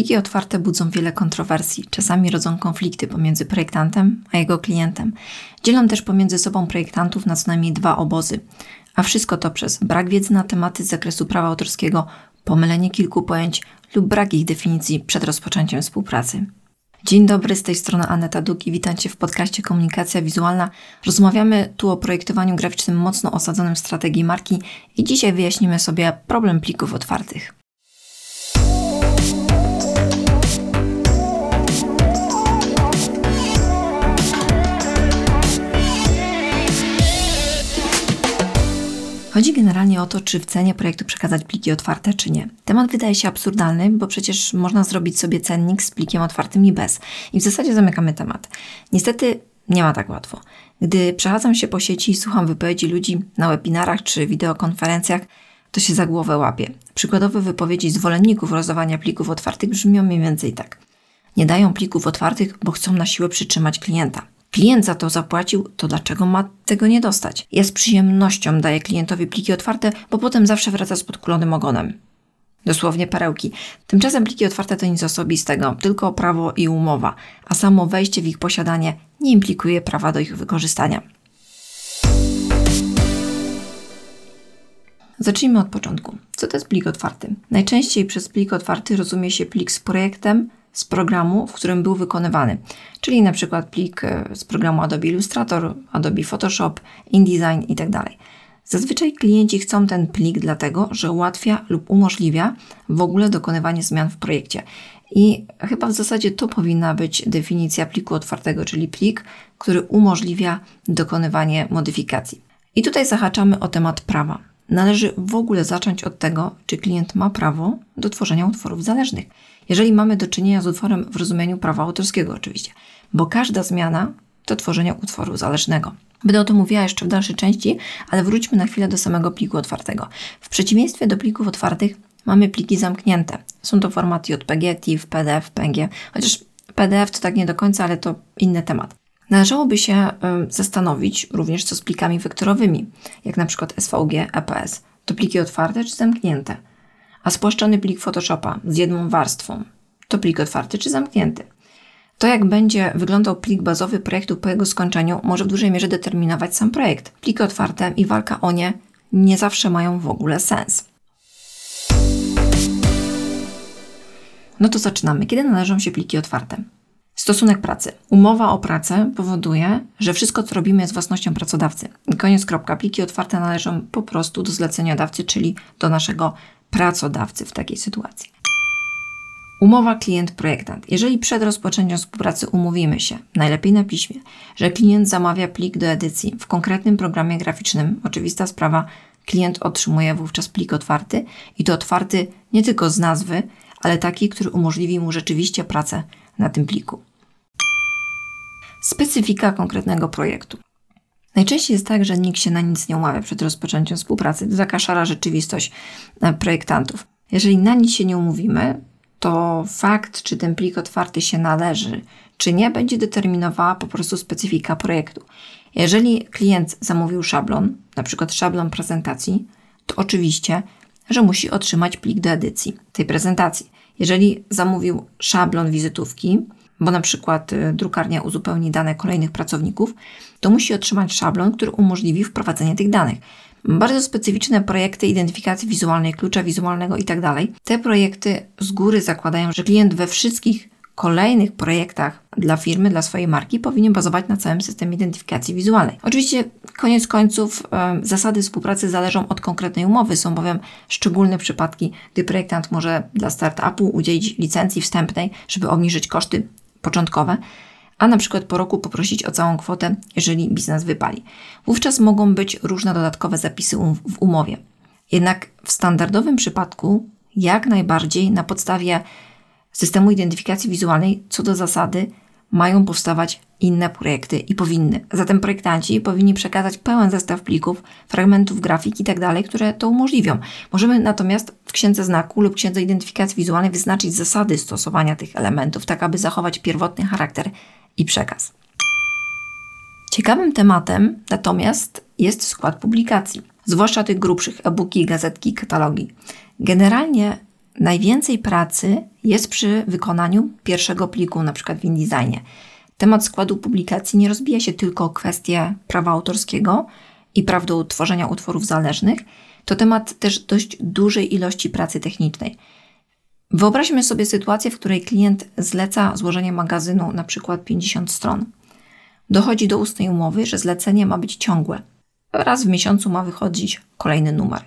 Pliki otwarte budzą wiele kontrowersji, czasami rodzą konflikty pomiędzy projektantem a jego klientem. Dzielą też pomiędzy sobą projektantów na co najmniej dwa obozy. A wszystko to przez brak wiedzy na tematy z zakresu prawa autorskiego, pomylenie kilku pojęć lub brak ich definicji przed rozpoczęciem współpracy. Dzień dobry, z tej strony Aneta Duk i witam Cię w podcaście Komunikacja Wizualna. Rozmawiamy tu o projektowaniu graficznym mocno osadzonym w strategii marki i dzisiaj wyjaśnimy sobie problem plików otwartych. Chodzi generalnie o to, czy w cenie projektu przekazać pliki otwarte, czy nie. Temat wydaje się absurdalny, bo przecież można zrobić sobie cennik z plikiem otwartym i bez. I w zasadzie zamykamy temat. Niestety nie ma tak łatwo. Gdy przechadzam się po sieci i słucham wypowiedzi ludzi na webinarach czy wideokonferencjach, to się za głowę łapie. Przykładowe wypowiedzi zwolenników rozdawania plików otwartych brzmią mniej więcej tak. Nie dają plików otwartych, bo chcą na siłę przytrzymać klienta. Klient za to zapłacił, to dlaczego ma tego nie dostać? Ja z przyjemnością daję klientowi pliki otwarte, bo potem zawsze wraca z podkulonym ogonem. Dosłownie perełki. Tymczasem pliki otwarte to nic osobistego, tylko prawo i umowa, a samo wejście w ich posiadanie nie implikuje prawa do ich wykorzystania. Zacznijmy od początku. Co to jest plik otwarty? Najczęściej przez plik otwarty rozumie się plik z projektem, z programu, w którym był wykonywany, czyli na przykład plik e, z programu Adobe Illustrator, Adobe Photoshop, InDesign itd. Tak Zazwyczaj klienci chcą ten plik dlatego, że ułatwia lub umożliwia w ogóle dokonywanie zmian w projekcie. I chyba w zasadzie to powinna być definicja pliku otwartego, czyli plik, który umożliwia dokonywanie modyfikacji. I tutaj zahaczamy o temat prawa. Należy w ogóle zacząć od tego, czy klient ma prawo do tworzenia utworów zależnych jeżeli mamy do czynienia z utworem w rozumieniu prawa autorskiego oczywiście, bo każda zmiana to tworzenie utworu zależnego. Będę o tym mówiła jeszcze w dalszej części, ale wróćmy na chwilę do samego pliku otwartego. W przeciwieństwie do plików otwartych mamy pliki zamknięte. Są to formaty JPG, TIFF, PDF, PNG, chociaż PDF to tak nie do końca, ale to inny temat. Należałoby się zastanowić również co z plikami wektorowymi, jak na przykład SVG, EPS. To pliki otwarte czy zamknięte? a spłaszczony plik Photoshopa z jedną warstwą to plik otwarty czy zamknięty. To, jak będzie wyglądał plik bazowy projektu po jego skończeniu, może w dużej mierze determinować sam projekt. Pliki otwarte i walka o nie nie zawsze mają w ogóle sens. No to zaczynamy. Kiedy należą się pliki otwarte? Stosunek pracy. Umowa o pracę powoduje, że wszystko, co robimy, jest własnością pracodawcy. Koniec kropka. Pliki otwarte należą po prostu do zleceniodawcy, czyli do naszego pracodawcy w takiej sytuacji. Umowa klient-projektant. Jeżeli przed rozpoczęciem współpracy umówimy się, najlepiej na piśmie, że klient zamawia plik do edycji w konkretnym programie graficznym, oczywista sprawa, klient otrzymuje wówczas plik otwarty i to otwarty nie tylko z nazwy, ale taki, który umożliwi mu rzeczywiście pracę na tym pliku. Specyfika konkretnego projektu. Najczęściej jest tak, że nikt się na nic nie umawia przed rozpoczęciem współpracy. To taka szara rzeczywistość e, projektantów. Jeżeli na nic się nie umówimy, to fakt, czy ten plik otwarty się należy, czy nie, będzie determinowała po prostu specyfika projektu. Jeżeli klient zamówił szablon, na przykład szablon prezentacji, to oczywiście, że musi otrzymać plik do edycji tej prezentacji. Jeżeli zamówił szablon wizytówki, bo na przykład y, drukarnia uzupełni dane kolejnych pracowników, to musi otrzymać szablon, który umożliwi wprowadzenie tych danych. Bardzo specyficzne projekty identyfikacji wizualnej, klucza wizualnego itd. Tak Te projekty z góry zakładają, że klient we wszystkich kolejnych projektach dla firmy, dla swojej marki powinien bazować na całym systemie identyfikacji wizualnej. Oczywiście, koniec końców, zasady współpracy zależą od konkretnej umowy. Są bowiem szczególne przypadki, gdy projektant może dla startupu udzielić licencji wstępnej, żeby obniżyć koszty początkowe, a na przykład po roku poprosić o całą kwotę, jeżeli biznes wypali. Wówczas mogą być różne dodatkowe zapisy um w umowie. Jednak w standardowym przypadku, jak najbardziej na podstawie systemu identyfikacji wizualnej, co do zasady, mają powstawać inne projekty i powinny. Zatem projektanci powinni przekazać pełen zestaw plików, fragmentów grafik itd., tak które to umożliwią. Możemy natomiast w księdze znaku lub księdze identyfikacji wizualnej wyznaczyć zasady stosowania tych elementów, tak aby zachować pierwotny charakter i przekaz. Ciekawym tematem natomiast jest skład publikacji, zwłaszcza tych grubszych, e-booki, gazetki, katalogi. Generalnie najwięcej pracy jest przy wykonaniu pierwszego pliku, na przykład w InDesignie. Temat składu publikacji nie rozbija się tylko o kwestię prawa autorskiego i praw do tworzenia utworów zależnych, to temat też dość dużej ilości pracy technicznej. Wyobraźmy sobie sytuację, w której klient zleca złożenie magazynu na przykład 50 stron. Dochodzi do ustnej umowy, że zlecenie ma być ciągłe. Raz w miesiącu ma wychodzić kolejny numer.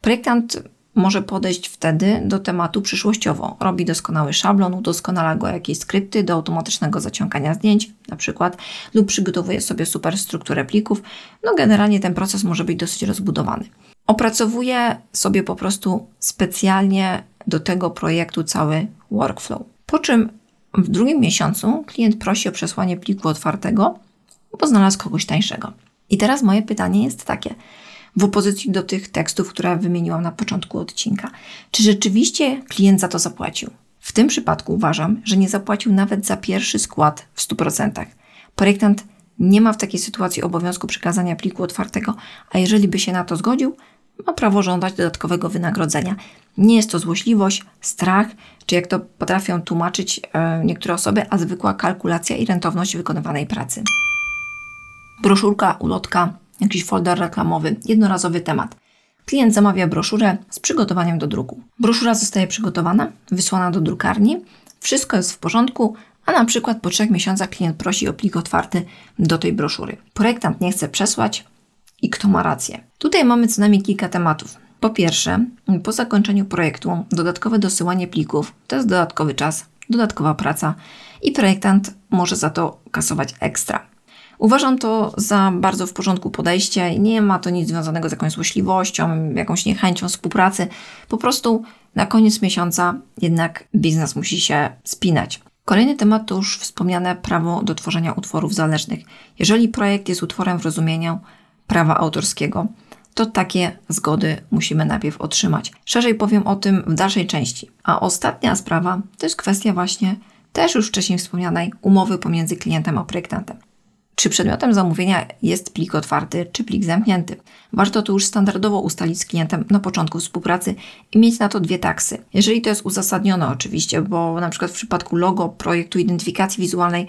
Projektant może podejść wtedy do tematu przyszłościowo. Robi doskonały szablon, udoskonala go jakieś skrypty do automatycznego zaciągania zdjęć, na przykład, lub przygotowuje sobie superstrukturę plików. No, generalnie ten proces może być dosyć rozbudowany. Opracowuje sobie po prostu specjalnie do tego projektu cały workflow. Po czym w drugim miesiącu klient prosi o przesłanie pliku otwartego, bo znalazł kogoś tańszego. I teraz moje pytanie jest takie: w opozycji do tych tekstów, które wymieniłam na początku odcinka. Czy rzeczywiście klient za to zapłacił? W tym przypadku uważam, że nie zapłacił nawet za pierwszy skład w 100%. Projektant nie ma w takiej sytuacji obowiązku przekazania pliku otwartego, a jeżeli by się na to zgodził, ma prawo żądać dodatkowego wynagrodzenia. Nie jest to złośliwość, strach, czy jak to potrafią tłumaczyć e, niektóre osoby, a zwykła kalkulacja i rentowność wykonywanej pracy. Broszurka, ulotka, jakiś folder reklamowy, jednorazowy temat. Klient zamawia broszurę z przygotowaniem do druku. Broszura zostaje przygotowana, wysłana do drukarni, wszystko jest w porządku, a na przykład po trzech miesiącach klient prosi o plik otwarty do tej broszury. Projektant nie chce przesłać i kto ma rację. Tutaj mamy co najmniej kilka tematów. Po pierwsze, po zakończeniu projektu dodatkowe dosyłanie plików to jest dodatkowy czas, dodatkowa praca i projektant może za to kasować ekstra. Uważam to za bardzo w porządku podejście nie ma to nic związanego z jakąś złośliwością, jakąś niechęcią współpracy. Po prostu na koniec miesiąca jednak biznes musi się spinać. Kolejny temat to już wspomniane prawo do tworzenia utworów zależnych. Jeżeli projekt jest utworem w rozumieniu prawa autorskiego, to takie zgody musimy najpierw otrzymać. Szerzej powiem o tym w dalszej części. A ostatnia sprawa to jest kwestia właśnie też już wcześniej wspomnianej umowy pomiędzy klientem a projektantem. Czy przedmiotem zamówienia jest plik otwarty, czy plik zamknięty? Warto to już standardowo ustalić z klientem na początku współpracy i mieć na to dwie taksy. Jeżeli to jest uzasadnione oczywiście, bo na przykład w przypadku logo, projektu identyfikacji wizualnej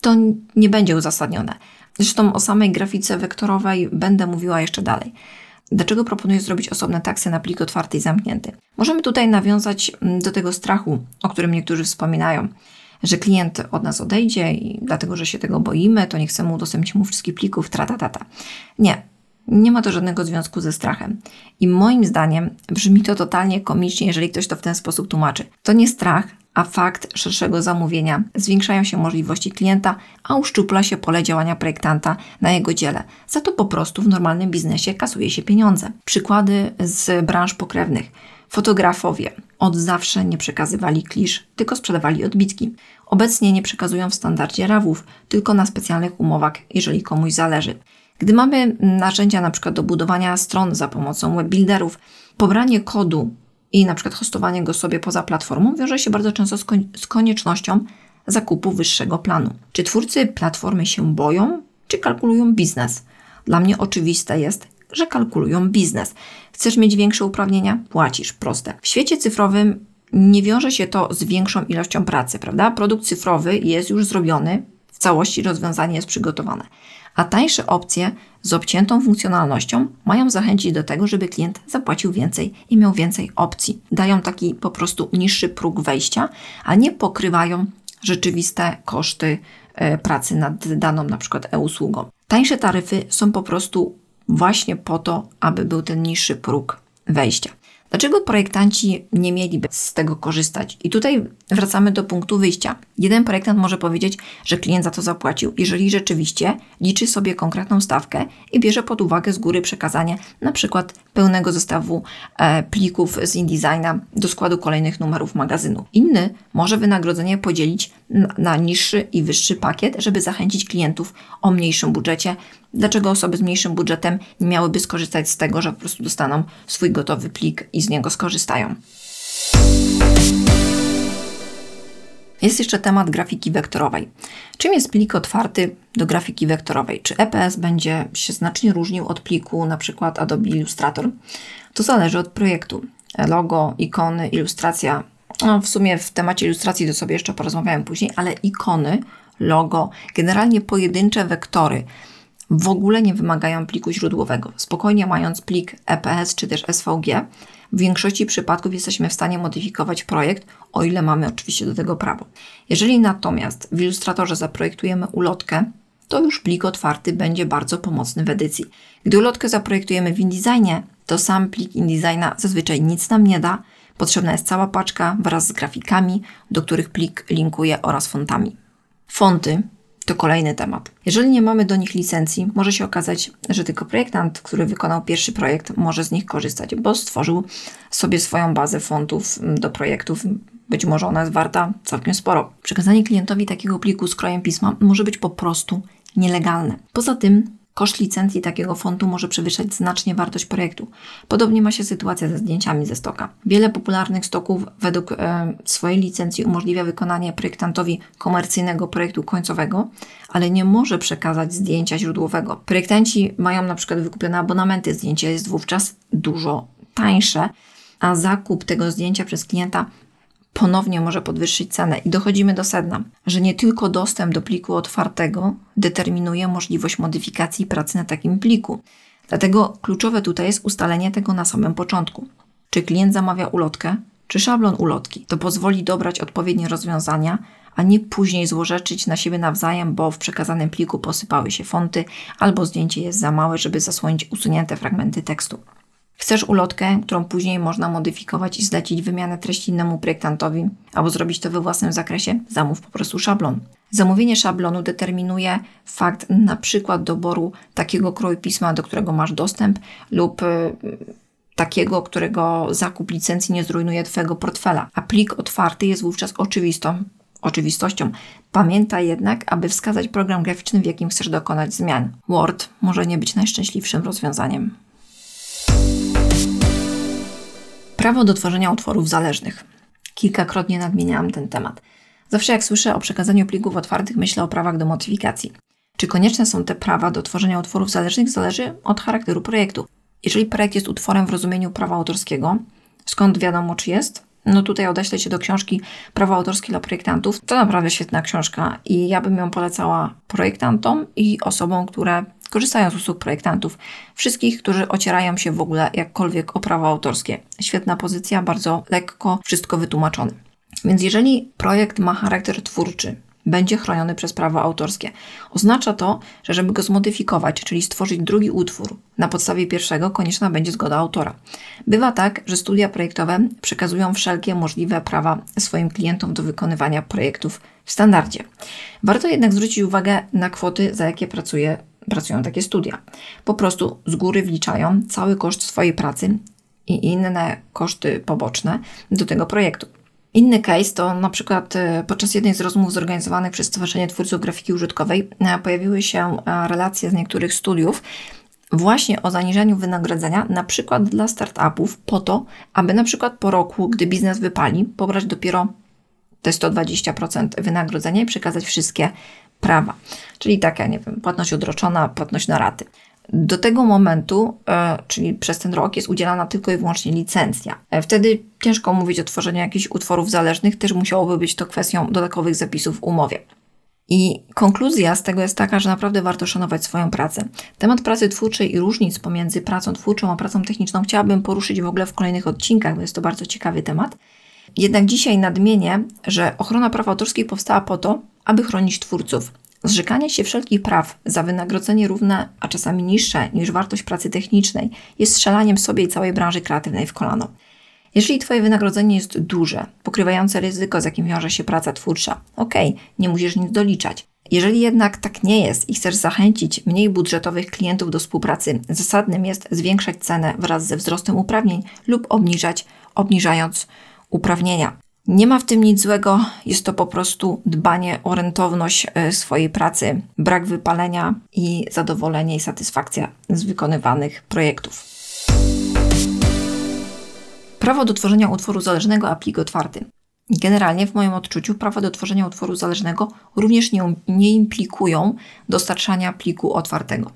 to nie będzie uzasadnione. Zresztą o samej grafice wektorowej będę mówiła jeszcze dalej. Dlaczego proponuję zrobić osobne taksy na plik otwarty i zamknięty? Możemy tutaj nawiązać mm, do tego strachu, o którym niektórzy wspominają że klient od nas odejdzie i dlatego, że się tego boimy, to nie chcemy udostępnić mu wszystkich plików, tata. Nie, nie ma to żadnego związku ze strachem. I moim zdaniem brzmi to totalnie komicznie, jeżeli ktoś to w ten sposób tłumaczy. To nie strach, a fakt szerszego zamówienia. Zwiększają się możliwości klienta, a uszczupla się pole działania projektanta na jego dziele. Za to po prostu w normalnym biznesie kasuje się pieniądze. Przykłady z branż pokrewnych. Fotografowie od zawsze nie przekazywali klisz, tylko sprzedawali odbitki. Obecnie nie przekazują w standardzie rawów, tylko na specjalnych umowach, jeżeli komuś zależy. Gdy mamy narzędzia na przykład do budowania stron za pomocą webbuilderów, pobranie kodu i na przykład hostowanie go sobie poza platformą wiąże się bardzo często z, z koniecznością zakupu wyższego planu. Czy twórcy platformy się boją, czy kalkulują biznes? Dla mnie oczywiste jest, że kalkulują biznes. Chcesz mieć większe uprawnienia? Płacisz. Proste. W świecie cyfrowym nie wiąże się to z większą ilością pracy, prawda? Produkt cyfrowy jest już zrobiony, w całości rozwiązanie jest przygotowane. A tańsze opcje z obciętą funkcjonalnością mają zachęcić do tego, żeby klient zapłacił więcej i miał więcej opcji. Dają taki po prostu niższy próg wejścia, a nie pokrywają rzeczywiste koszty e, pracy nad daną na przykład e-usługą. Tańsze taryfy są po prostu właśnie po to, aby był ten niższy próg wejścia. Dlaczego projektanci nie mieliby z tego korzystać? I tutaj wracamy do punktu wyjścia. Jeden projektant może powiedzieć, że klient za to zapłacił, jeżeli rzeczywiście liczy sobie konkretną stawkę i bierze pod uwagę z góry przekazanie na przykład pełnego zestawu e, plików z InDesigna do składu kolejnych numerów magazynu. Inny może wynagrodzenie podzielić na, na niższy i wyższy pakiet, żeby zachęcić klientów o mniejszym budżecie. Dlaczego osoby z mniejszym budżetem nie miałyby skorzystać z tego, że po prostu dostaną swój gotowy plik i z niego skorzystają? Jest jeszcze temat grafiki wektorowej. Czym jest plik otwarty do grafiki wektorowej? Czy EPS będzie się znacznie różnił od pliku np. Adobe Illustrator? To zależy od projektu. logo, ikony, ilustracja. No, w sumie w temacie ilustracji to sobie jeszcze porozmawiałem później, ale ikony, logo, generalnie pojedyncze wektory w ogóle nie wymagają pliku źródłowego. Spokojnie mając plik EPS czy też SVG, w większości przypadków jesteśmy w stanie modyfikować projekt, o ile mamy oczywiście do tego prawo. Jeżeli natomiast w Illustratorze zaprojektujemy ulotkę, to już plik otwarty będzie bardzo pomocny w edycji. Gdy ulotkę zaprojektujemy w InDesignie, to sam plik InDesigna zazwyczaj nic nam nie da. Potrzebna jest cała paczka wraz z grafikami, do których plik linkuje oraz fontami. Fonty to kolejny temat. Jeżeli nie mamy do nich licencji, może się okazać, że tylko projektant, który wykonał pierwszy projekt, może z nich korzystać, bo stworzył sobie swoją bazę fontów do projektów. Być może ona jest warta całkiem sporo. Przekazanie klientowi takiego pliku z krojem pisma może być po prostu nielegalne. Poza tym Koszt licencji takiego fontu może przewyższać znacznie wartość projektu. Podobnie ma się sytuacja ze zdjęciami ze stoka. Wiele popularnych stoków według e, swojej licencji umożliwia wykonanie projektantowi komercyjnego projektu końcowego, ale nie może przekazać zdjęcia źródłowego. Projektanci mają na przykład wykupione abonamenty, zdjęcie jest wówczas dużo tańsze, a zakup tego zdjęcia przez klienta ponownie może podwyższyć cenę. I dochodzimy do sedna, że nie tylko dostęp do pliku otwartego determinuje możliwość modyfikacji pracy na takim pliku. Dlatego kluczowe tutaj jest ustalenie tego na samym początku. Czy klient zamawia ulotkę, czy szablon ulotki. To pozwoli dobrać odpowiednie rozwiązania, a nie później złorzeczyć na siebie nawzajem, bo w przekazanym pliku posypały się fonty albo zdjęcie jest za małe, żeby zasłonić usunięte fragmenty tekstu. Chcesz ulotkę, którą później można modyfikować i zlecić wymianę treści innemu projektantowi, albo zrobić to we własnym zakresie? Zamów po prostu szablon. Zamówienie szablonu determinuje fakt na przykład doboru takiego kroju pisma, do którego masz dostęp lub y, takiego, którego zakup licencji nie zrujnuje Twojego portfela, a plik otwarty jest wówczas oczywistą oczywistością. Pamiętaj jednak, aby wskazać program graficzny, w jakim chcesz dokonać zmian. Word może nie być najszczęśliwszym rozwiązaniem. Prawo do tworzenia utworów zależnych. Kilkakrotnie nadmieniałam ten temat. Zawsze jak słyszę o przekazaniu plików otwartych, myślę o prawach do modyfikacji. Czy konieczne są te prawa do tworzenia utworów zależnych, zależy od charakteru projektu. Jeżeli projekt jest utworem w rozumieniu prawa autorskiego, skąd wiadomo, czy jest? No tutaj odeślę się do książki Prawo autorskie dla projektantów. To naprawdę świetna książka i ja bym ją polecała projektantom i osobom, które korzystają z usług projektantów. Wszystkich, którzy ocierają się w ogóle jakkolwiek o prawo autorskie. Świetna pozycja, bardzo lekko wszystko wytłumaczone. Więc jeżeli projekt ma charakter twórczy, będzie chroniony przez prawo autorskie. Oznacza to, że żeby go zmodyfikować, czyli stworzyć drugi utwór na podstawie pierwszego, konieczna będzie zgoda autora. Bywa tak, że studia projektowe przekazują wszelkie możliwe prawa swoim klientom do wykonywania projektów w standardzie. Warto jednak zwrócić uwagę na kwoty, za jakie pracuje, pracują takie studia. Po prostu z góry wliczają cały koszt swojej pracy i inne koszty poboczne do tego projektu. Inny case to na przykład e, podczas jednej z rozmów zorganizowanych przez Stowarzyszenie Twórców Grafiki Użytkowej e, pojawiły się e, relacje z niektórych studiów właśnie o zaniżaniu wynagrodzenia, na przykład dla startupów, po to, aby na przykład po roku, gdy biznes wypali, pobrać dopiero te 120% wynagrodzenia i przekazać wszystkie prawa. Czyli taka, nie wiem, płatność odroczona, płatność na raty. Do tego momentu, e, czyli przez ten rok, jest udzielana tylko i wyłącznie licencja. E, wtedy ciężko mówić o tworzeniu jakichś utworów zależnych, też musiałoby być to kwestią dodatkowych zapisów w umowie. I konkluzja z tego jest taka, że naprawdę warto szanować swoją pracę. Temat pracy twórczej i różnic pomiędzy pracą twórczą a pracą techniczną chciałabym poruszyć w ogóle w kolejnych odcinkach, bo jest to bardzo ciekawy temat. Jednak dzisiaj nadmienię, że ochrona praw autorskich powstała po to, aby chronić twórców. Zrzekanie się wszelkich praw za wynagrodzenie równe, a czasami niższe niż wartość pracy technicznej jest strzelaniem sobie i całej branży kreatywnej w kolano. Jeżeli Twoje wynagrodzenie jest duże, pokrywające ryzyko, z jakim wiąże się praca twórcza, ok, nie musisz nic doliczać. Jeżeli jednak tak nie jest i chcesz zachęcić mniej budżetowych klientów do współpracy, zasadnym jest zwiększać cenę wraz ze wzrostem uprawnień lub obniżać, obniżając uprawnienia. Nie ma w tym nic złego, jest to po prostu dbanie o rentowność e, swojej pracy, brak wypalenia i zadowolenie i satysfakcja z wykonywanych projektów. Prawo do tworzenia utworu zależnego a plik otwarty. Generalnie w moim odczuciu prawa do tworzenia utworu zależnego również nie, nie implikują dostarczania pliku otwartego.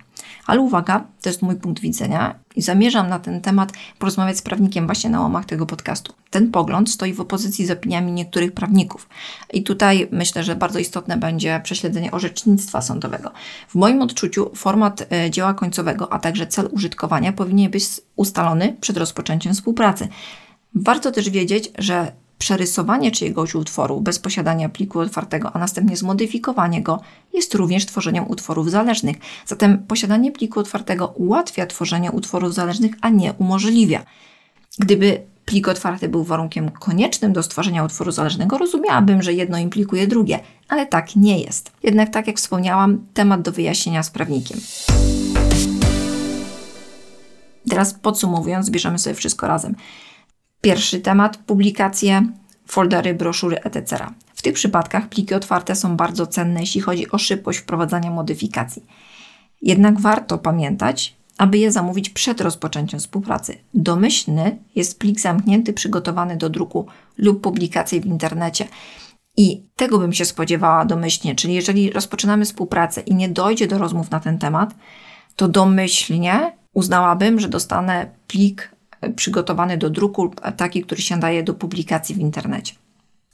Ale uwaga, to jest mój punkt widzenia i zamierzam na ten temat porozmawiać z prawnikiem właśnie na łamach tego podcastu. Ten pogląd stoi w opozycji z opiniami niektórych prawników. I tutaj myślę, że bardzo istotne będzie prześledzenie orzecznictwa sądowego. W moim odczuciu format e, dzieła końcowego, a także cel użytkowania powinien być ustalony przed rozpoczęciem współpracy. Warto też wiedzieć, że Przerysowanie czyjegoś utworu bez posiadania pliku otwartego, a następnie zmodyfikowanie go jest również tworzeniem utworów zależnych. Zatem posiadanie pliku otwartego ułatwia tworzenie utworów zależnych, a nie umożliwia. Gdyby plik otwarty był warunkiem koniecznym do stworzenia utworu zależnego, rozumiałabym, że jedno implikuje drugie, ale tak nie jest. Jednak, tak jak wspomniałam, temat do wyjaśnienia z prawnikiem. Teraz podsumowując, bierzemy sobie wszystko razem. Pierwszy temat publikacje, foldery, broszury, etc. W tych przypadkach pliki otwarte są bardzo cenne, jeśli chodzi o szybkość wprowadzania modyfikacji. Jednak warto pamiętać, aby je zamówić przed rozpoczęciem współpracy. Domyślny jest plik zamknięty, przygotowany do druku lub publikacji w internecie. I tego bym się spodziewała domyślnie, czyli jeżeli rozpoczynamy współpracę i nie dojdzie do rozmów na ten temat, to domyślnie uznałabym, że dostanę plik przygotowany do druku, taki, który się daje do publikacji w internecie.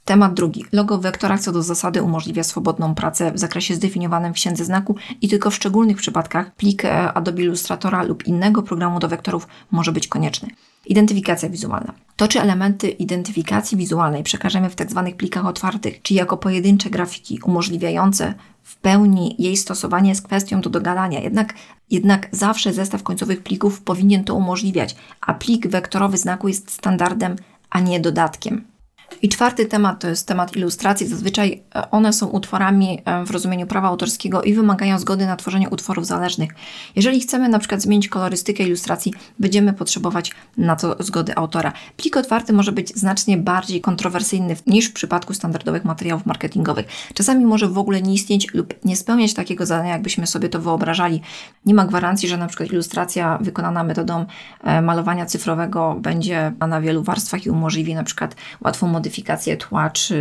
Temat drugi. Logo w wektorach co do zasady umożliwia swobodną pracę w zakresie zdefiniowanym w księdze znaku i tylko w szczególnych przypadkach plik e, Adobe Illustratora lub innego programu do wektorów może być konieczny. Identyfikacja wizualna. To, czy elementy identyfikacji wizualnej przekażemy w tzw. Tak plikach otwartych, czy jako pojedyncze grafiki umożliwiające w pełni jej stosowanie jest kwestią do dogadania. Jednak, jednak zawsze zestaw końcowych plików powinien to umożliwiać, a plik wektorowy znaku jest standardem, a nie dodatkiem. I czwarty temat to jest temat ilustracji. Zazwyczaj e, one są utworami e, w rozumieniu prawa autorskiego i wymagają zgody na tworzenie utworów zależnych. Jeżeli chcemy na przykład zmienić kolorystykę ilustracji, będziemy potrzebować na to zgody autora. Plik otwarty może być znacznie bardziej kontrowersyjny niż w przypadku standardowych materiałów marketingowych. Czasami może w ogóle nie istnieć lub nie spełniać takiego zadania, jakbyśmy sobie to wyobrażali. Nie ma gwarancji, że na przykład ilustracja wykonana metodą e, malowania cyfrowego będzie na wielu warstwach i umożliwi na przykład łatwą modyfikację tła czy,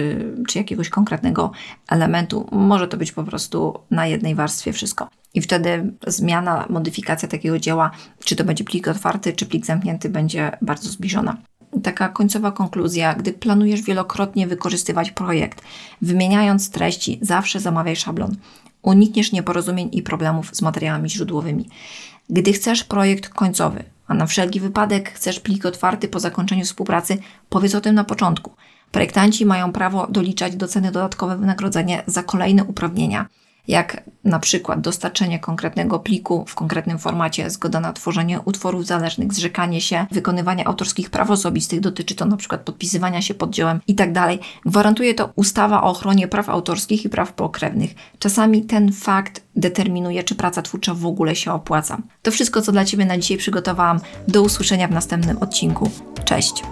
czy jakiegoś konkretnego elementu. Może to być po prostu na jednej warstwie wszystko. I wtedy zmiana, modyfikacja takiego dzieła, czy to będzie plik otwarty, czy plik zamknięty, będzie bardzo zbliżona. Taka końcowa konkluzja, gdy planujesz wielokrotnie wykorzystywać projekt, wymieniając treści, zawsze zamawiaj szablon. Unikniesz nieporozumień i problemów z materiałami źródłowymi. Gdy chcesz projekt końcowy, a na wszelki wypadek chcesz plik otwarty po zakończeniu współpracy, powiedz o tym na początku. Projektanci mają prawo doliczać do ceny dodatkowe wynagrodzenie za kolejne uprawnienia, jak na przykład dostarczenie konkretnego pliku w konkretnym formacie, zgoda na tworzenie utworów zależnych, zrzekanie się wykonywania autorskich praw osobistych, dotyczy to na przykład podpisywania się pod dziełem itd. Tak Gwarantuje to ustawa o ochronie praw autorskich i praw pokrewnych. Czasami ten fakt determinuje, czy praca twórcza w ogóle się opłaca. To wszystko, co dla Ciebie na dzisiaj przygotowałam. Do usłyszenia w następnym odcinku. Cześć!